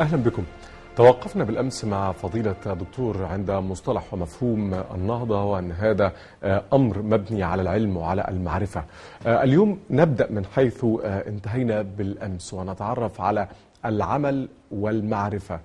أهلا بكم. توقفنا بالأمس مع فضيلة دكتور عند مصطلح ومفهوم النهضة وأن هذا أمر مبني على العلم وعلى المعرفة. اليوم نبدأ من حيث انتهينا بالأمس ونتعرف على العمل والمعرفة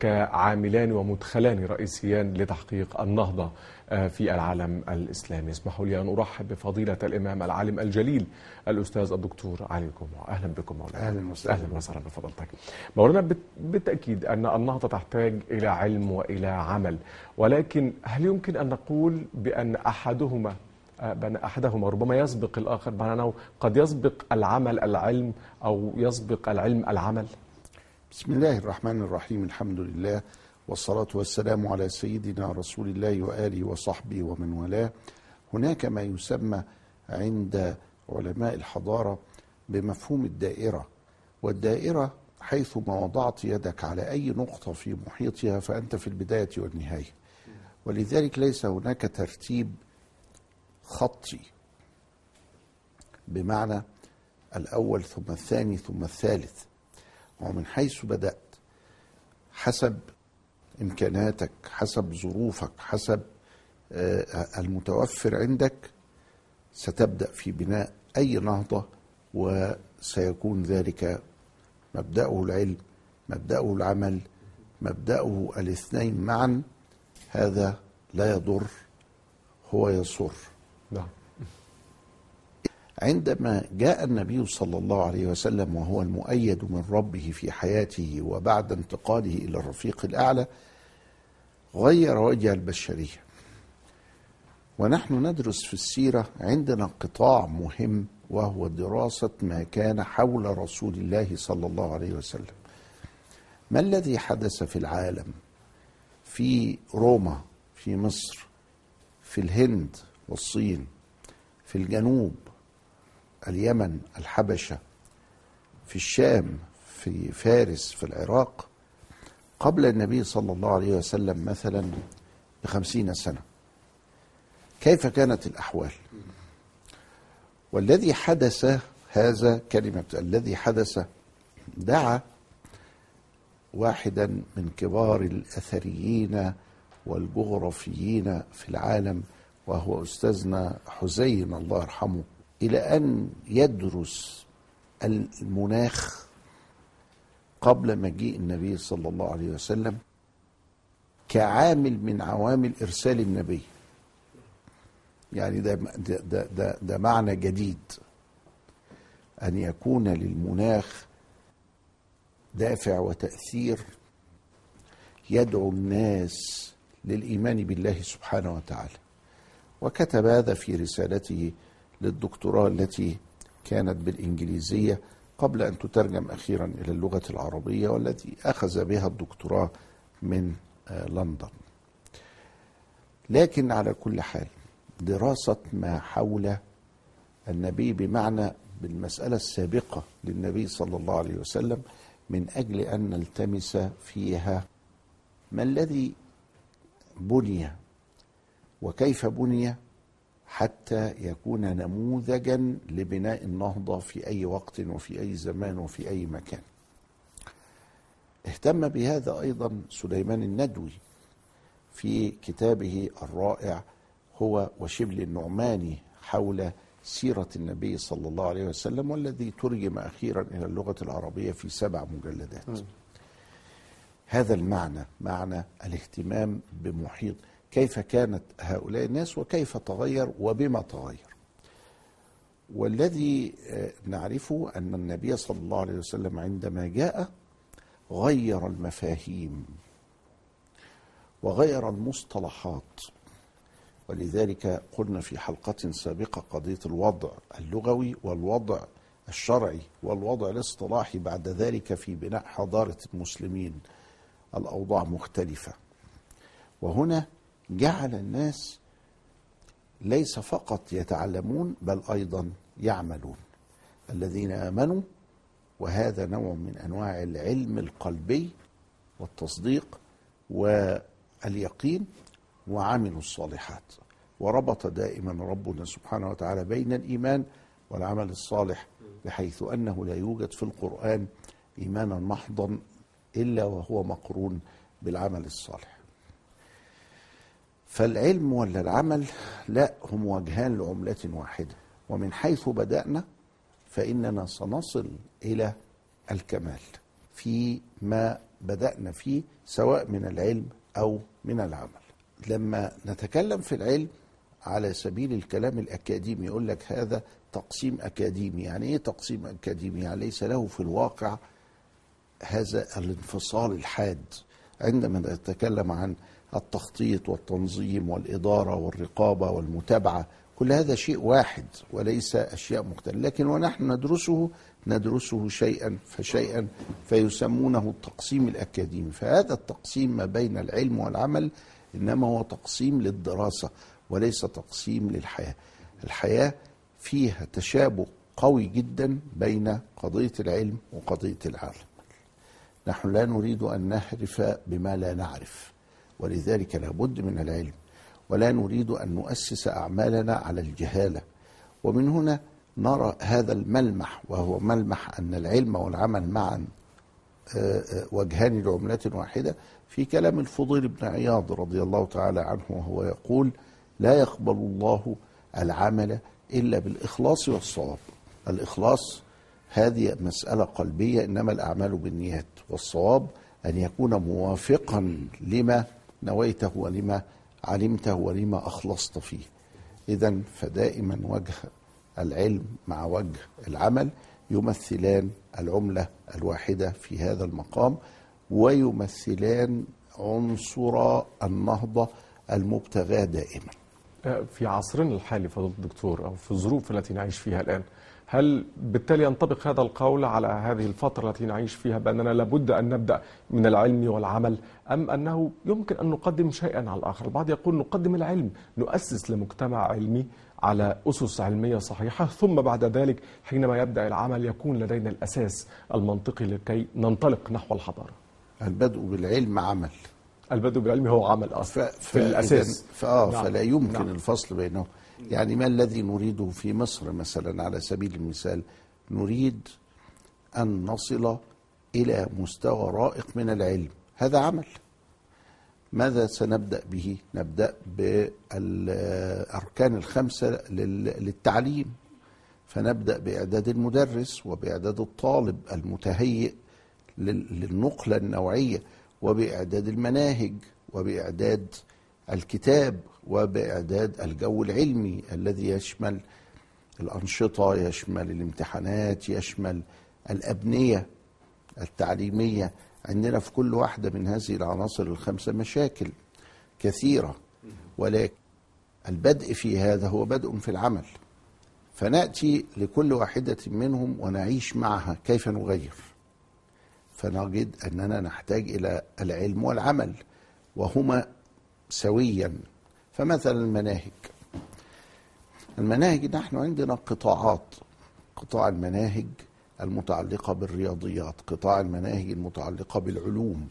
كعاملان ومدخلان رئيسيان لتحقيق النهضة. في العالم الإسلامي. اسمحوا لي أن أرحب بفضيلة الإمام العالم الجليل الأستاذ الدكتور علي الجمعة أهلا بكم مولانا. أهلا وسهلا. أهلا وسهلا بفضلتك. مولانا بالتأكيد أن النهضة تحتاج إلى علم وإلى عمل ولكن هل يمكن أن نقول بأن أحدهما بأن أحدهما ربما يسبق الآخر؟ بمعنى أنه قد يسبق العمل العلم أو يسبق العلم العمل؟ بسم الله الرحمن الرحيم. الحمد لله. والصلاة والسلام على سيدنا رسول الله وآله وصحبه ومن والاه. هناك ما يسمى عند علماء الحضارة بمفهوم الدائرة والدائرة حيث ما وضعت يدك على أي نقطة في محيطها فأنت في البداية والنهاية. ولذلك ليس هناك ترتيب خطي بمعنى الأول ثم الثاني ثم الثالث. ومن حيث بدأت حسب إمكاناتك حسب ظروفك حسب المتوفر عندك ستبدأ في بناء أي نهضة وسيكون ذلك مبدأه العلم مبدأه العمل مبدأه الاثنين معا. هذا لا يضر هو يصر نعم. عندما جاء النبي صلى الله عليه وسلم وهو المؤيد من ربه في حياته وبعد انتقاله إلى الرفيق الأعلى غير وجه البشرية. ونحن ندرس في السيرة عندنا قطاع مهم وهو دراسة ما كان حول رسول الله صلى الله عليه وسلم. ما الذي حدث في العالم؟ في روما في مصر في الهند والصين في الجنوب اليمن الحبشة في الشام في فارس في العراق قبل النبي صلى الله عليه وسلم مثلا بخمسين سنة. كيف كانت الأحوال؟ والذي حدث هذا كلمة الذي حدث دعا واحدا من كبار الأثريين والجغرافيين في العالم وهو أستاذنا حزين الله يرحمه إلى أن يدرس المناخ قبل مجيء النبي صلى الله عليه وسلم كعامل من عوامل إرسال النبي. يعني ده ده ده, ده, معنى جديد. أن يكون للمناخ دافع وتأثير يدعو الناس للإيمان بالله سبحانه وتعالى. وكتب هذا في رسالته للدكتوراه التي كانت بالإنجليزية قبل أن تترجم أخيرا إلى اللغة العربية والتي أخذ بها الدكتوراه من لندن. لكن على كل حال دراسة ما حول النبي بمعنى بالمسألة السابقة للنبي صلى الله عليه وسلم من أجل أن نلتمس فيها ما الذي بني وكيف بني حتى يكون نموذجا لبناء النهضة في أي وقت وفي أي زمان وفي أي مكان. اهتم بهذا أيضا سليمان الندوي في كتابه الرائع هو وشبل النعماني حول سيرة النبي صلى الله عليه وسلم والذي ترجم أخيرا إلى اللغة العربية في سبع مجلدات. هذا المعنى معنى الاهتمام بمحيط كيف كانت هؤلاء الناس وكيف تغير وبما تغير. والذي نعرفه أن النبي صلى الله عليه وسلم عندما جاء غير المفاهيم وغير المصطلحات. ولذلك قلنا في حلقة سابقة قضية الوضع اللغوي والوضع الشرعي والوضع الاصطلاحي بعد ذلك في بناء حضارة المسلمين. الأوضاع مختلفة. وهنا جعل الناس ليس فقط يتعلمون بل أيضا يعملون. الذين آمنوا وهذا نوع من أنواع العلم القلبي والتصديق واليقين وعملوا الصالحات. وربط دائما ربنا سبحانه وتعالى بين الإيمان والعمل الصالح بحيث أنه لا يوجد في القرآن ايمانا محضا إلا وهو مقرون بالعمل الصالح. فالعلم ولا العمل لا هم وجهان لعملة واحدة. ومن حيث بدأنا فإننا سنصل إلى الكمال في ما بدأنا فيه سواء من العلم أو من العمل. لما نتكلم في العلم على سبيل الكلام الأكاديمي يقول لك هذا تقسيم أكاديمي. يعني إيه تقسيم أكاديمي؟ يعني ليس له في الواقع هذا الانفصال الحاد. عندما نتكلم عن التخطيط والتنظيم والإدارة والرقابة والمتابعة كل هذا شيء واحد وليس أشياء مختلفة لكن ونحن ندرسه ندرسه شيئا فشيئا فيسمونه التقسيم الأكاديمي. فهذا التقسيم ما بين العلم والعمل إنما هو تقسيم للدراسة وليس تقسيم للحياة. الحياة فيها تشابه قوي جدا بين قضية العلم وقضية العمل. نحن لا نريد أن نهرف بما لا نعرف. ولذلك لابد من العلم. ولا نريد أن نؤسس أعمالنا على الجهالة. ومن هنا نرى هذا الملمح وهو ملمح أن العلم والعمل معا وجهان لعملة واحدة. في كلام الفضيل بن عياض رضي الله تعالى عنه وهو يقول لا يقبل الله العمل إلا بالإخلاص والصواب. الإخلاص هذه مسألة قلبية إنما الأعمال بالنيات والصواب أن يكون موافقا لما نويته ولما علمته ولما أخلصت فيه. إذا فدائما وجه العلم مع وجه العمل يمثلان العملة الواحدة في هذا المقام ويمثلان عنصر النهضة المبتغى دائما. في عصرنا الحالي فضيلة الدكتور أو في الظروف التي نعيش فيها الآن هل بالتالي ينطبق هذا القول على هذه الفترة التي نعيش فيها بأننا لابد أن نبدأ من العلم والعمل أم أنه يمكن أن نقدم شيئا على الآخر؟ البعض يقول نقدم العلم نؤسس لمجتمع علمي على أسس علمية صحيحة ثم بعد ذلك حينما يبدأ العمل يكون لدينا الأساس المنطقي لكي ننطلق نحو الحضارة. البدء بالعلم عمل. البدء بالعلم هو عمل أصلا في الأساس. فآه نعم. فلا يمكن نعم. الفصل بينهم يعني ما الذي نريده في مصر مثلا على سبيل المثال؟ نريد أن نصل إلى مستوى رائق من العلم. هذا عمل. ماذا سنبدأ به؟ نبدأ بالأركان الخمسة لل- للتعليم. فنبدأ بإعداد المدرس وبإعداد الطالب المتهيئ لل- للنقلة النوعية وبإعداد المناهج وبإعداد الكتاب وبإعداد الجو العلمي الذي يشمل الأنشطة يشمل الامتحانات يشمل الأبنية التعليمية. عندنا في كل واحدة من هذه العناصر الخمسة مشاكل كثيرة ولكن البدء في هذا هو بدء في العمل. فنأتي لكل واحدة منهم ونعيش معها كيف نغير. فنجد أننا نحتاج إلى العلم والعمل وهما سويا. فمثلا المناهج. المناهج نحن عندنا قطاعات. قطاع المناهج المتعلقة بالرياضيات قطاع المناهج المتعلقة بالعلوم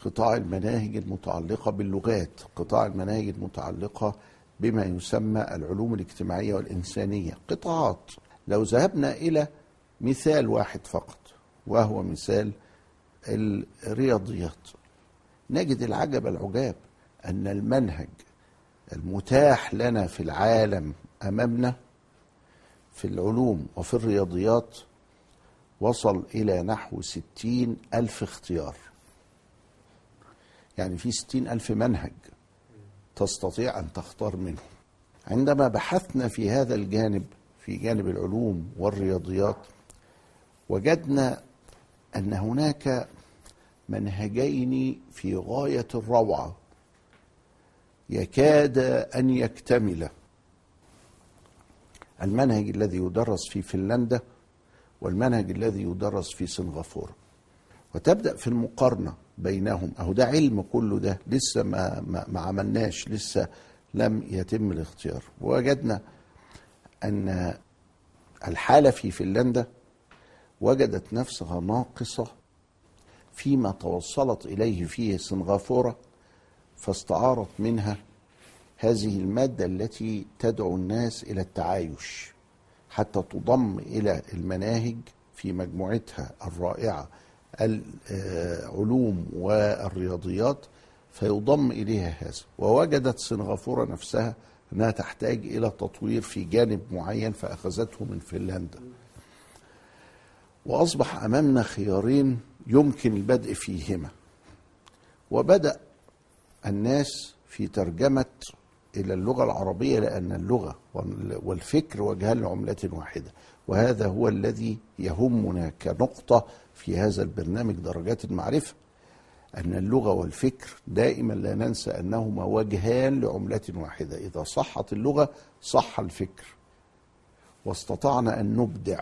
قطاع المناهج المتعلقة باللغات قطاع المناهج المتعلقة بما يسمى العلوم الاجتماعية والإنسانية. قطاعات. لو ذهبنا إلى مثال واحد فقط وهو مثال الرياضيات. نجد العجب العجاب أن المنهج المتاح لنا في العالم أمامنا في العلوم وفي الرياضيات وصل إلى نحو ستين ألف اختيار. يعني في ستين ألف منهج تستطيع أن تختار منه عندما بحثنا في هذا الجانب في جانب العلوم والرياضيات وجدنا أن هناك منهجين في غاية الروعة. يكاد أن يكتملا المنهج الذي يدرس في فنلندا والمنهج الذي يدرس في سنغافورة وتبدأ في المقارنة بينهم. أهو ده علم كله ده. لسه ما, ما, عملناش. لسه لم يتم الاختيار. ووجدنا أن الحالة في فنلندا وجدت نفسها ناقصة فيما توصلت إليه فيه سنغافورة فاستعارت منها هذه المادة التي تدعو الناس إلى التعايش حتى تضم إلى المناهج في مجموعتها الرائعة العلوم والرياضيات فيضم إليها هذا. ووجدت سنغافورة نفسها أنها تحتاج إلى تطوير في جانب معين فأخذته من فنلندا. وأصبح أمامنا خيارين يمكن البدء فيهما. وبدأ الناس في ترجمة إلى اللغة العربية لأن اللغة والفكر وجهان لعملة واحدة. وهذا هو الذي يهمنا كنقطة في هذا البرنامج درجات المعرفة أن اللغة والفكر دائما لا ننسى أنهما وجهان لعملة واحدة. إذا صحت اللغة صح الفكر. واستطعنا أن نبدع.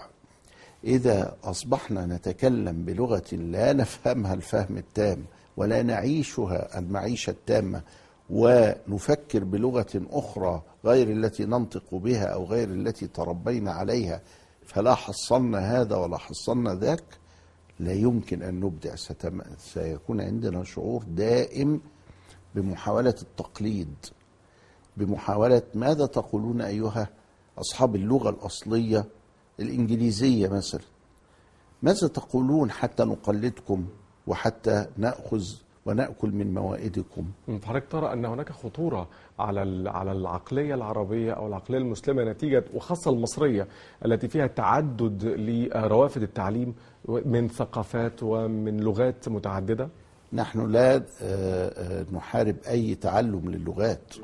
إذا أصبحنا نتكلم بلغة لا نفهمها الفهم التام ولا نعيشها المعيشة التامة ونفكر بلغة أخرى غير التي ننطق بها أو غير التي تربينا عليها فلا حصلنا هذا ولا حصلنا ذاك لا يمكن أن نبدع. ستم... سيكون عندنا شعور دائم بمحاولة التقليد. بمحاولة ماذا تقولون أيها أصحاب اللغة الأصلية الإنجليزية مثلا؟ ماذا تقولون حتى نقلدكم؟ وحتى نأخذ ونأكل من موائدكم. حضرتك ترى أن هناك خطورة على على العقلية العربية أو العقلية المسلمة نتيجة وخاصة المصرية التي فيها تعدد لروافد التعليم من ثقافات ومن لغات متعددة؟ نحن لا نحارب أي تعلم للغات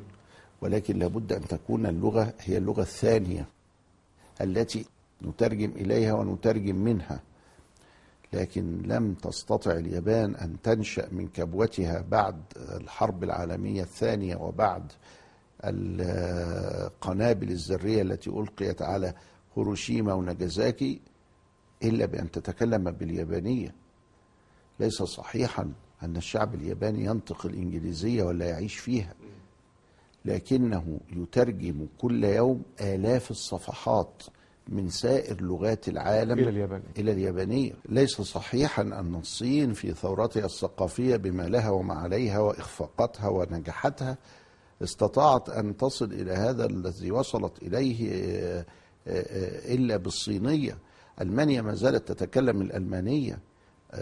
ولكن لابد أن تكون اللغة هي اللغة الثانية التي نترجم إليها ونترجم منها. لكن لم تستطع اليابان أن تنشأ من كبوتها بعد الحرب العالمية الثانية وبعد القنابل الذرية التي ألقيت على هيروشيما وناجازاكي إلا بأن تتكلم باليابانية. ليس صحيحا أن الشعب الياباني ينطق الإنجليزية ولا يعيش فيها. لكنه يترجم كل يوم آلاف الصفحات من سائر لغات العالم إلى اليابانية إلى اليابانية ليس صحيحا أن الصين في ثورتها الثقافية بما لها وما عليها وإخفاقاتها ونجاحاتها استطاعت أن تصل إلى هذا الذي وصلت إليه إلا بالصينية. ألمانيا ما زالت تتكلم الألمانية.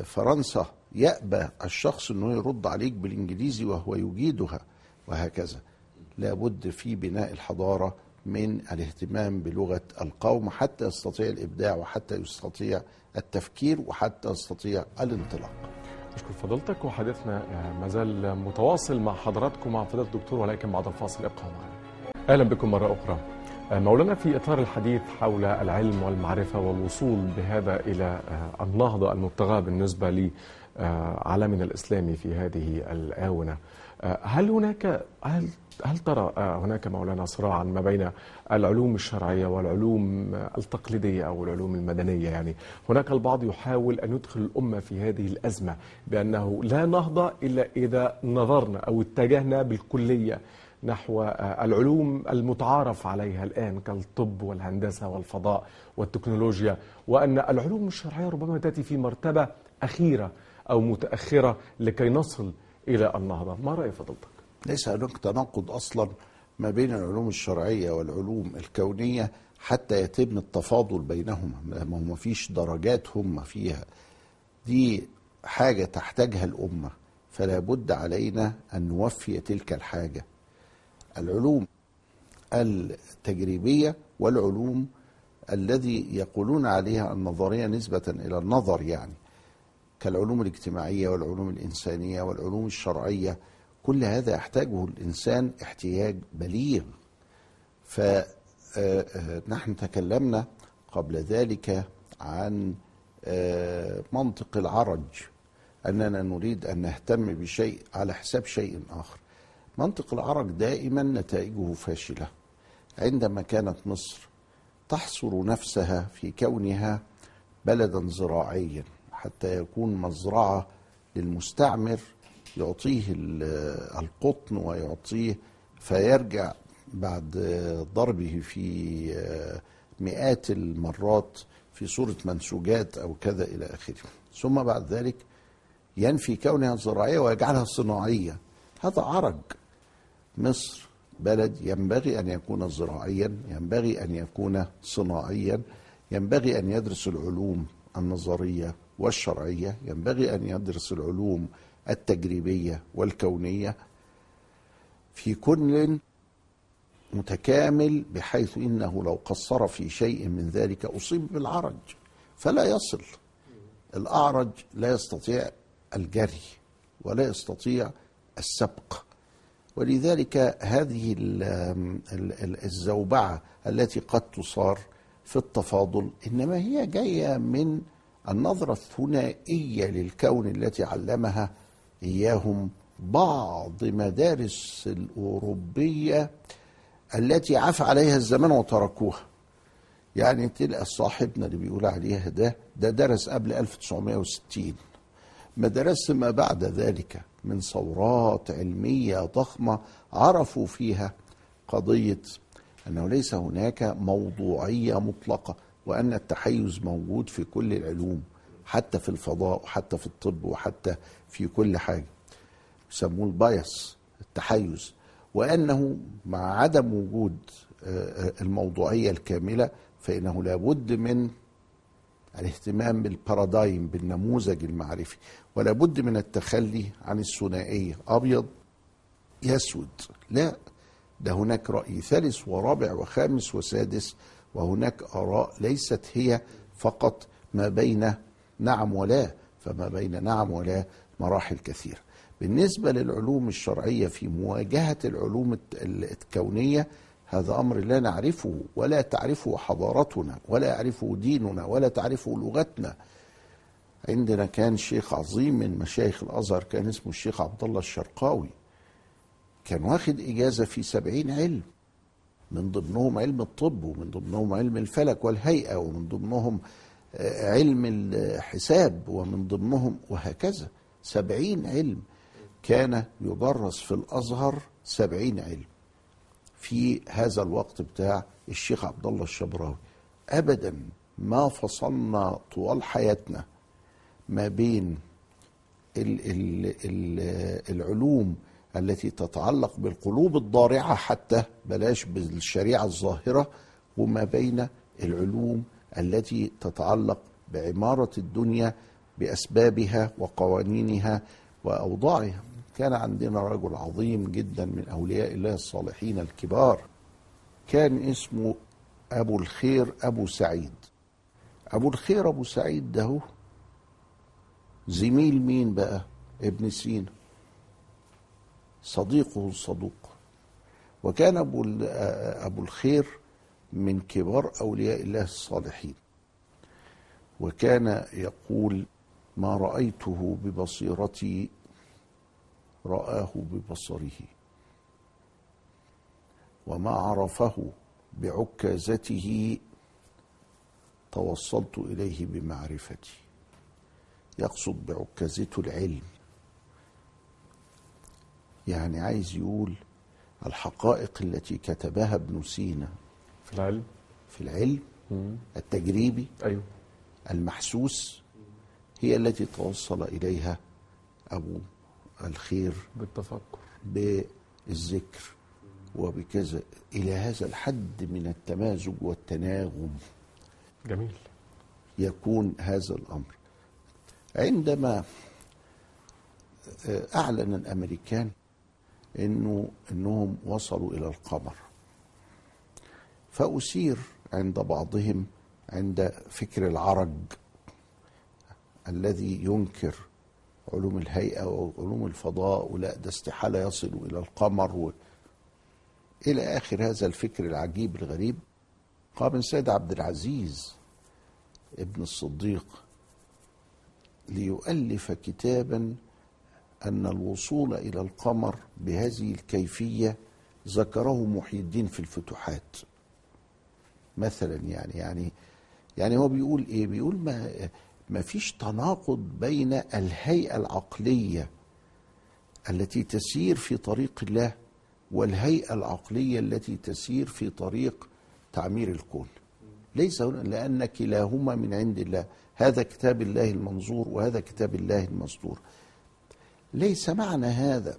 فرنسا يأبى الشخص أنه يرد عليك بالإنجليزي وهو يجيدها وهكذا. لابد في بناء الحضارة من الاهتمام بلغة القوم حتى يستطيع الإبداع وحتى يستطيع التفكير وحتى يستطيع الانطلاق. أشكر فضيلتك وحديثنا ما زال متواصل مع حضراتكم مع فضيلة الدكتور ولكن بعد الفاصل ابقوا معنا. أهلا بكم مرة أخرى. مولانا في إطار الحديث حول العلم والمعرفة والوصول بهذا إلى النهضة المبتغاة بالنسبة لعالمنا الإسلامي في هذه الآونة. هل هناك هل هل ترى هناك مولانا صراعا ما بين العلوم الشرعية والعلوم التقليدية أو العلوم المدنية؟ يعني هناك البعض يحاول أن يدخل الأمة في هذه الأزمة بأنه لا نهضة إلا إذا نظرنا أو اتجهنا بالكلية نحو العلوم المتعارف عليها الآن كالطب والهندسة والفضاء والتكنولوجيا وأن العلوم الشرعية ربما تأتي في مرتبة أخيرة. أو متأخرة لكي نصل إلى النهضة. ما رأي فضلتك؟ ليس هناك تناقض أصلا ما بين العلوم الشرعية والعلوم الكونية حتى يتم التفاضل بينهما ما هو فيش درجات هم فيها. دي حاجة تحتاجها الأمة. فلا بد علينا أن نوفي تلك الحاجة. العلوم التجريبية والعلوم الذي يقولون عليها النظرية نسبة إلى النظر يعني. كالعلوم الاجتماعية والعلوم الإنسانية والعلوم الشرعية كل هذا يحتاجه الإنسان احتياج بليغ. فنحن تكلمنا قبل ذلك عن منطق العرج أننا نريد أن نهتم بشيء على حساب شيء آخر. منطق العرج دائما نتائجه فاشلة. عندما كانت مصر تحصر نفسها في كونها بلدا زراعيا حتى يكون مزرعة للمستعمر يعطيه القطن ويعطيه فيرجع بعد ضربه في مئات المرات في صورة منسوجات أو كذا إلى آخره. ثم بعد ذلك ينفي كونها زراعية ويجعلها صناعية. هذا عرج. مصر بلد ينبغي أن يكون زراعيا ينبغي أن يكون صناعيا ينبغي أن يدرس العلوم النظرية والشرعية ينبغي أن يدرس العلوم التجريبية والكونية في كل متكامل بحيث إنه لو قصر في شيء من ذلك أصيب بالعرج فلا يصل. الأعرج لا يستطيع الجري ولا يستطيع السبق. ولذلك هذه ال- ال- ال- الزوبعة التي قد تصار في التفاضل إنما هي جاية من النظرة الثنائية للكون التي علمها إياهم بعض مدارس الأوروبية التي عفى عليها الزمان وتركوها. يعني تلقى صاحبنا اللي بيقول عليها ده ده درس قبل 1960 ما درس ما بعد ذلك من ثورات علمية ضخمة عرفوا فيها قضية أنه ليس هناك موضوعية مطلقة. وأن التحيز موجود في كل العلوم حتى في الفضاء وحتى في الطب وحتى في كل حاجة. يسموه البايس التحيز. وأنه مع عدم وجود آه، آه، الموضوعية الكاملة فإنه لابد من الاهتمام بالبارادايم بالنموذج المعرفي. ولا بد من التخلي عن الثنائيه أبيض يسود. لا ده هناك رأي ثالث ورابع وخامس وسادس وهناك آراء ليست هي فقط ما بين نعم ولا فما بين نعم ولا مراحل كثيره بالنسبة للعلوم الشرعية في مواجهة العلوم الكونية هذا أمر لا نعرفه ولا تعرفه حضارتنا ولا يعرفه ديننا ولا تعرفه لغتنا. عندنا كان شيخ عظيم من مشايخ الأزهر كان اسمه الشيخ عبد الله الشرقاوي. كان واخد إجازة في سبعين علم. من ضمنهم علم الطب ومن ضمنهم علم الفلك والهيئة ومن ضمنهم آه، علم الحساب ومن ضمنهم وهكذا. سبعين علم كان يدرس في الأزهر سبعين علم. في هذا الوقت بتاع الشيخ عبد الله الشبراوي. ابدا ما فصلنا طوال حياتنا ما بين ال ال ال العلوم التي تتعلق بالقلوب الضارعة حتى بلاش بالشريعة الظاهرة وما بين العلوم التي تتعلق بعمارة الدنيا بأسبابها وقوانينها وأوضاعها. كان عندنا رجل عظيم جدا من أولياء الله الصالحين الكبار. كان اسمه أبو الخير أبو سعيد. أبو الخير أبو سعيد ده زميل مين بقى؟ ابن سينا. صديقه الصدوق وكان أبو ال- أبو الخير من كبار أولياء الله الصالحين. وكان يقول ما رأيته ببصيرتي رآه ببصره. وما عرفه بعكازته توصلت إليه بمعرفتي. يقصد بعكازته العلم. يعني عايز يقول الحقائق التي كتبها ابن سينا في العلم. في العلم التجريبي أيوه. المحسوس هي التي توصل إليها أبو الخير بالتفكر. بالذكر وبكذا إلى هذا الحد من التمازج والتناغم. جميل. يكون هذا الأمر. عندما آه، أعلن الأمريكان إنه إنهم وصلوا إلى القمر. فأثير عند بعضهم عند فكر العرج الذي ينكر علوم الهيئة وعلوم الفضاء ولا ده استحالة يصلوا إلى القمر و... إلى آخر هذا الفكر العجيب الغريب قام السيد عبد العزيز ابن الصديق ليؤلف كتابا أن الوصول إلى القمر بهذه الكيفية ذكره محي الدين في الفتوحات. مثلا يعني يعني يعني هو بيقول إيه؟ بيقول ما ما فيش تناقض بين الهيئة العقلية التي تسير في طريق الله والهيئة العقلية التي تسير في طريق تعمير الكون. ليس لأن كلاهما من عند الله. هذا كتاب الله المنظور وهذا كتاب الله المصدور. ليس معنى هذا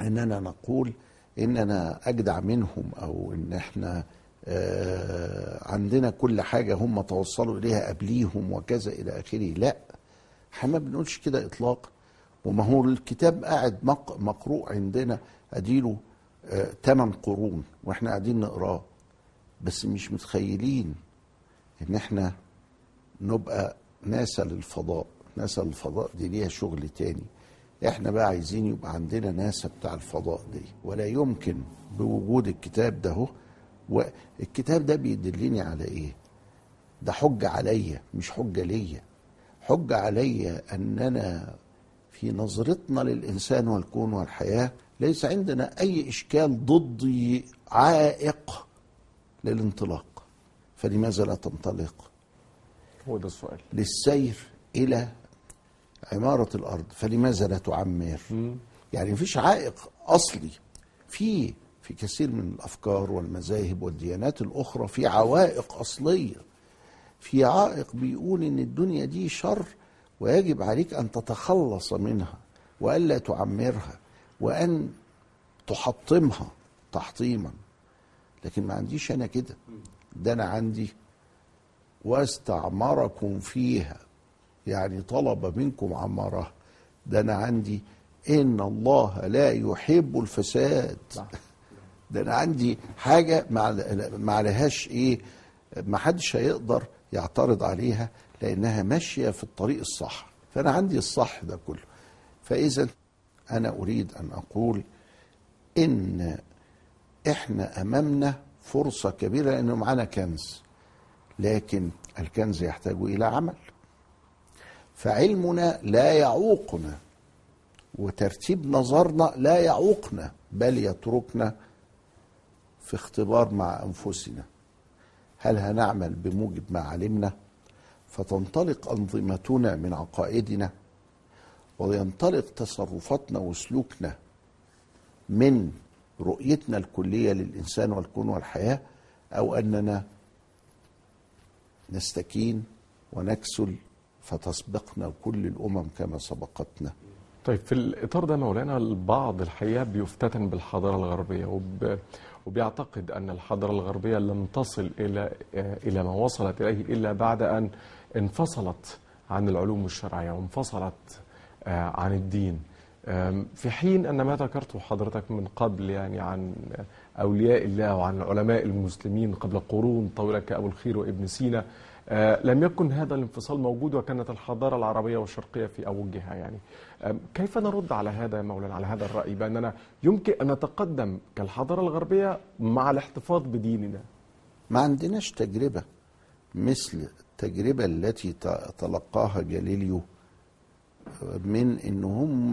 أننا نقول إننا أجدع منهم أو إن إحنا آه، عندنا كل حاجة هم توصلوا إليها قبليهم وكذا إلى آخره. لا إحنا ما بنقولش كده اطلاقا وما هو الكتاب قاعد مق- مقروء عندنا أديله آه، تمن قرون وإحنا قاعدين نقراه. بس مش متخيلين إن إحنا نبقى ناسا للفضاء. ناسا للفضاء دي ليها شغل تاني. إحنا بقى عايزين يبقى عندنا ناسا بتاع الفضاء دي ولا يمكن بوجود الكتاب ده هو والكتاب ده بيدلني على إيه؟ ده حجة عليا مش حجة ليا. حجة عليا أننا في نظرتنا للإنسان والكون والحياة ليس عندنا أي إشكال ضدي عائق للانطلاق. فلماذا لا تنطلق؟ هو ده السؤال. للسير إلى عمارة الأرض فلماذا لا تعمر؟ يعني مفيش عائق أصلي. في في كثير من الأفكار والمذاهب والديانات الأخرى في عوائق أصلية. في عائق بيقول إن الدنيا دي شر ويجب عليك أن تتخلص منها وألا تعمرها وأن تحطمها تحطيما. لكن ما عنديش أنا كده. ده أنا عندي. واستعمركم فيها. يعني طلب منكم عمرها ده أنا عندي إن الله لا يحب الفساد. ده أنا عندي حاجة ما ما عليهاش إيه ما حدش هيقدر يعترض عليها لأنها ماشية في الطريق الصح. فأنا عندي الصح ده كله. فإذا أنا أريد أن أقول إن إحنا أمامنا فرصة كبيرة لأنه معانا كنز. لكن الكنز يحتاج إلى عمل. فعلمنا لا يعوقنا وترتيب نظرنا لا يعوقنا بل يتركنا في اختبار مع أنفسنا. هل هنعمل بموجب ما علمنا؟ فتنطلق أنظمتنا من عقائدنا وينطلق تصرفاتنا وسلوكنا من رؤيتنا الكلية للإنسان والكون والحياة أو أننا نستكين ونكسل فتسبقنا كل الأمم كما سبقتنا. طيب في الإطار ده مولانا البعض الحقيقة بيفتتن بالحضارة الغربية وب... وبيعتقد أن الحضارة الغربية لم تصل إلى إلى ما وصلت إليه إلا بعد أن انفصلت عن العلوم الشرعية وانفصلت آه، عن الدين. في حين أن ما ذكرته حضرتك من قبل يعني عن أولياء الله وعن علماء المسلمين قبل قرون طويلة كأبو الخير وابن سينا آه، لم يكن هذا الانفصال موجود وكانت الحضارة العربية والشرقية في أوجها يعني. آم، كيف نرد على هذا يا مولانا على هذا الرأي؟ بأننا يمكن أن نتقدم كالحضارة الغربية مع الاحتفاظ بديننا. ما عندناش تجربة مثل التجربة التي تلقاها جاليليو من إن هم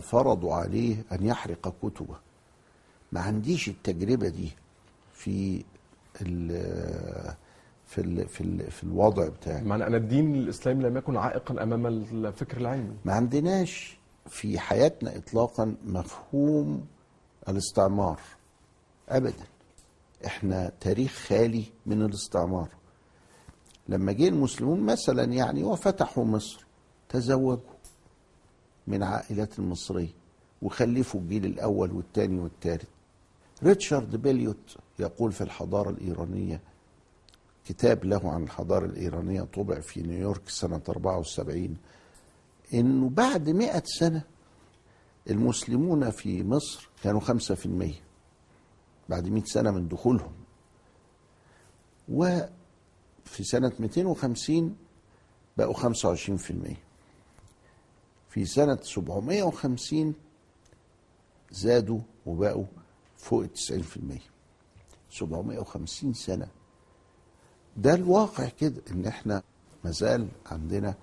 فرضوا عليه أن يحرق كتبه. ما عنديش التجربة دي في في ال في ال في الوضع بتاعي. معنى أن الدين الإسلامي لم يكن عائقا أمام الفكر العلمي. ما عندناش في حياتنا اطلاقا مفهوم الاستعمار. ابدا. إحنا تاريخ خالي من الاستعمار. لما جه المسلمون مثلا يعني وفتحوا مصر تزوجوا من عائلات المصرية وخلفوا الجيل الأول والثاني والثالث ريتشارد بيليوت يقول في الحضارة الإيرانية كتاب له عن الحضارة الإيرانية طبع في نيويورك سنة 74 إنه بعد مئة سنة المسلمون في مصر كانوا خمسة في المية بعد مئة سنة من دخولهم. وفي سنة 250 بقوا 25 في المية. في سنة 750 زادوا وبقوا فوق التسعين في المية. 750 سنة ده الواقع كده إن إحنا مازال عندنا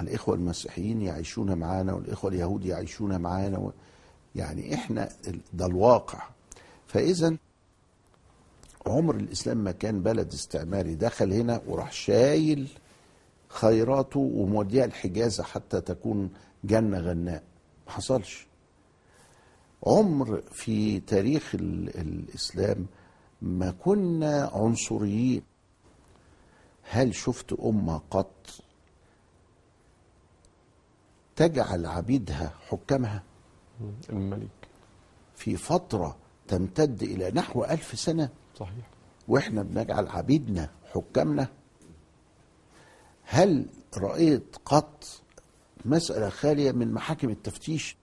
الإخوة المسيحيين يعيشون معانا والإخوة اليهود يعيشون معانا و... يعني إحنا ده الواقع. فإذا عمر الإسلام ما كان بلد استعماري دخل هنا وراح شايل خيراته وموديها الحجازة حتى تكون جنة غناء. ما حصلش. عمر في تاريخ ال- الإسلام ما كنا عنصريين. هل شفت أمة قط تجعل عبيدها حكامها؟ الملك. في فترة تمتد إلى نحو ألف سنة صحيح. وإحنا بنجعل عبيدنا حكامنا. هل رأيت قط مسألة خالية من محاكم التفتيش؟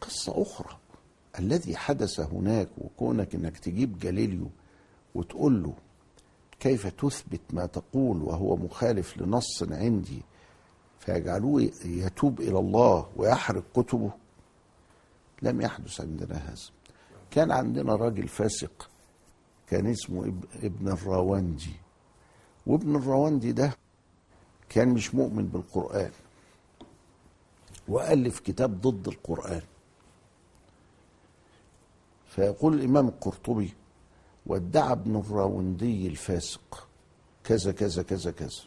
قصة أخرى الذي حدث هناك وكونك إنك تجيب جاليليو وتقول له كيف تثبت ما تقول وهو مخالف لنص عندي فيجعلوه يتوب إلى الله ويحرق كتبه؟ لم يحدث عندنا هذا. كان عندنا راجل فاسق كان اسمه إب- ابن الراوندي. وابن الراوندي ده كان مش مؤمن بالقرآن. وألف كتاب ضد القرآن. فيقول الإمام القرطبي وادعى ابن الراوندي الفاسق. كذا كذا كذا كذا.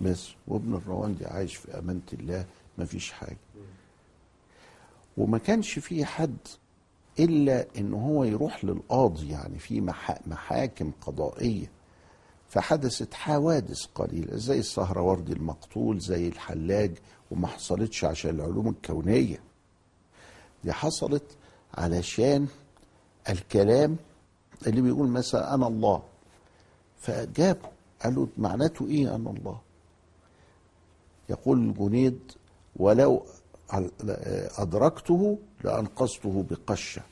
بس وابن الراوندي عايش في أمانة الله ما فيش حاجة. وما كانش فيه حد إلا إن هو يروح للقاضي يعني في محا- محاكم قضائية. فحدثت حوادث قليلة زي السهروردي المقتول زي الحلاج وما حصلتش عشان العلوم الكونية. دي حصلت علشان الكلام اللي بيقول مثلا أنا الله. فجابوا قالوا معناته إيه أنا الله؟ يقول الجنيد ولو أدركته لأنقذته بقشة.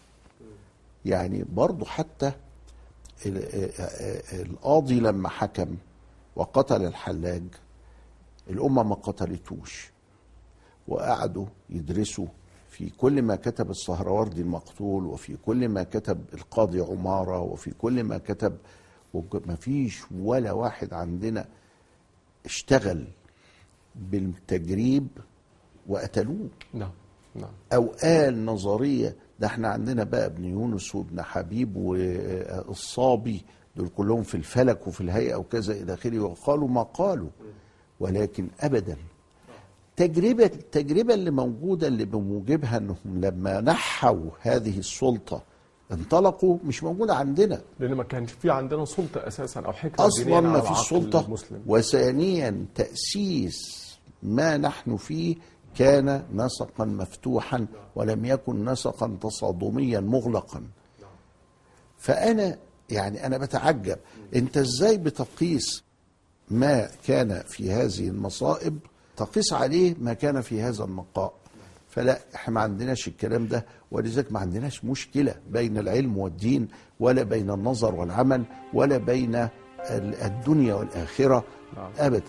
يعني برضو حتى ال- القاضي لما حكم وقتل الحلاج الأمة ما قتلتوش وقعدوا يدرسوا في كل ما كتب السهروردي المقتول وفي كل ما كتب القاضي عمارة وفي كل ما كتب ما فيش ولا واحد عندنا اشتغل بالتجريب وقتلوه. نعم نعم. أو قال نظرية ده إحنا عندنا بقى ابن يونس وابن حبيب والصابي دول كلهم في الفلك وفي الهيئة وكذا إلى آخره وقالوا ما قالوا ولكن ابدا تجربه التجربة اللي موجودة اللي بموجبها إنهم لما نحوا هذه السلطة انطلقوا مش موجودة عندنا. لأن ما كانش في عندنا سلطة أساسا أو حكمة أصلا دينية ما فيش المسلم. وثانيا تأسيس ما نحن فيه كان نسقا مفتوحا ولم يكن نسقا تصادميا مغلقا. فأنا يعني أنا بتعجب. أنت إزاي بتقيس ما كان في هذه المصائب تقيس عليه ما كان في هذا النقاء. فلا إحنا ما عندناش الكلام ده ولذلك ما عندناش مشكلة بين العلم والدين ولا بين النظر والعمل ولا بين ال- الدنيا والآخرة. نعم. ابدا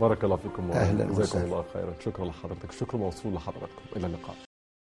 بارك الله فيكم أهلاً وسهلاً. الله خيرا. شكرا لحضرتك. شكر موصول لحضراتكم. إلى اللقاء.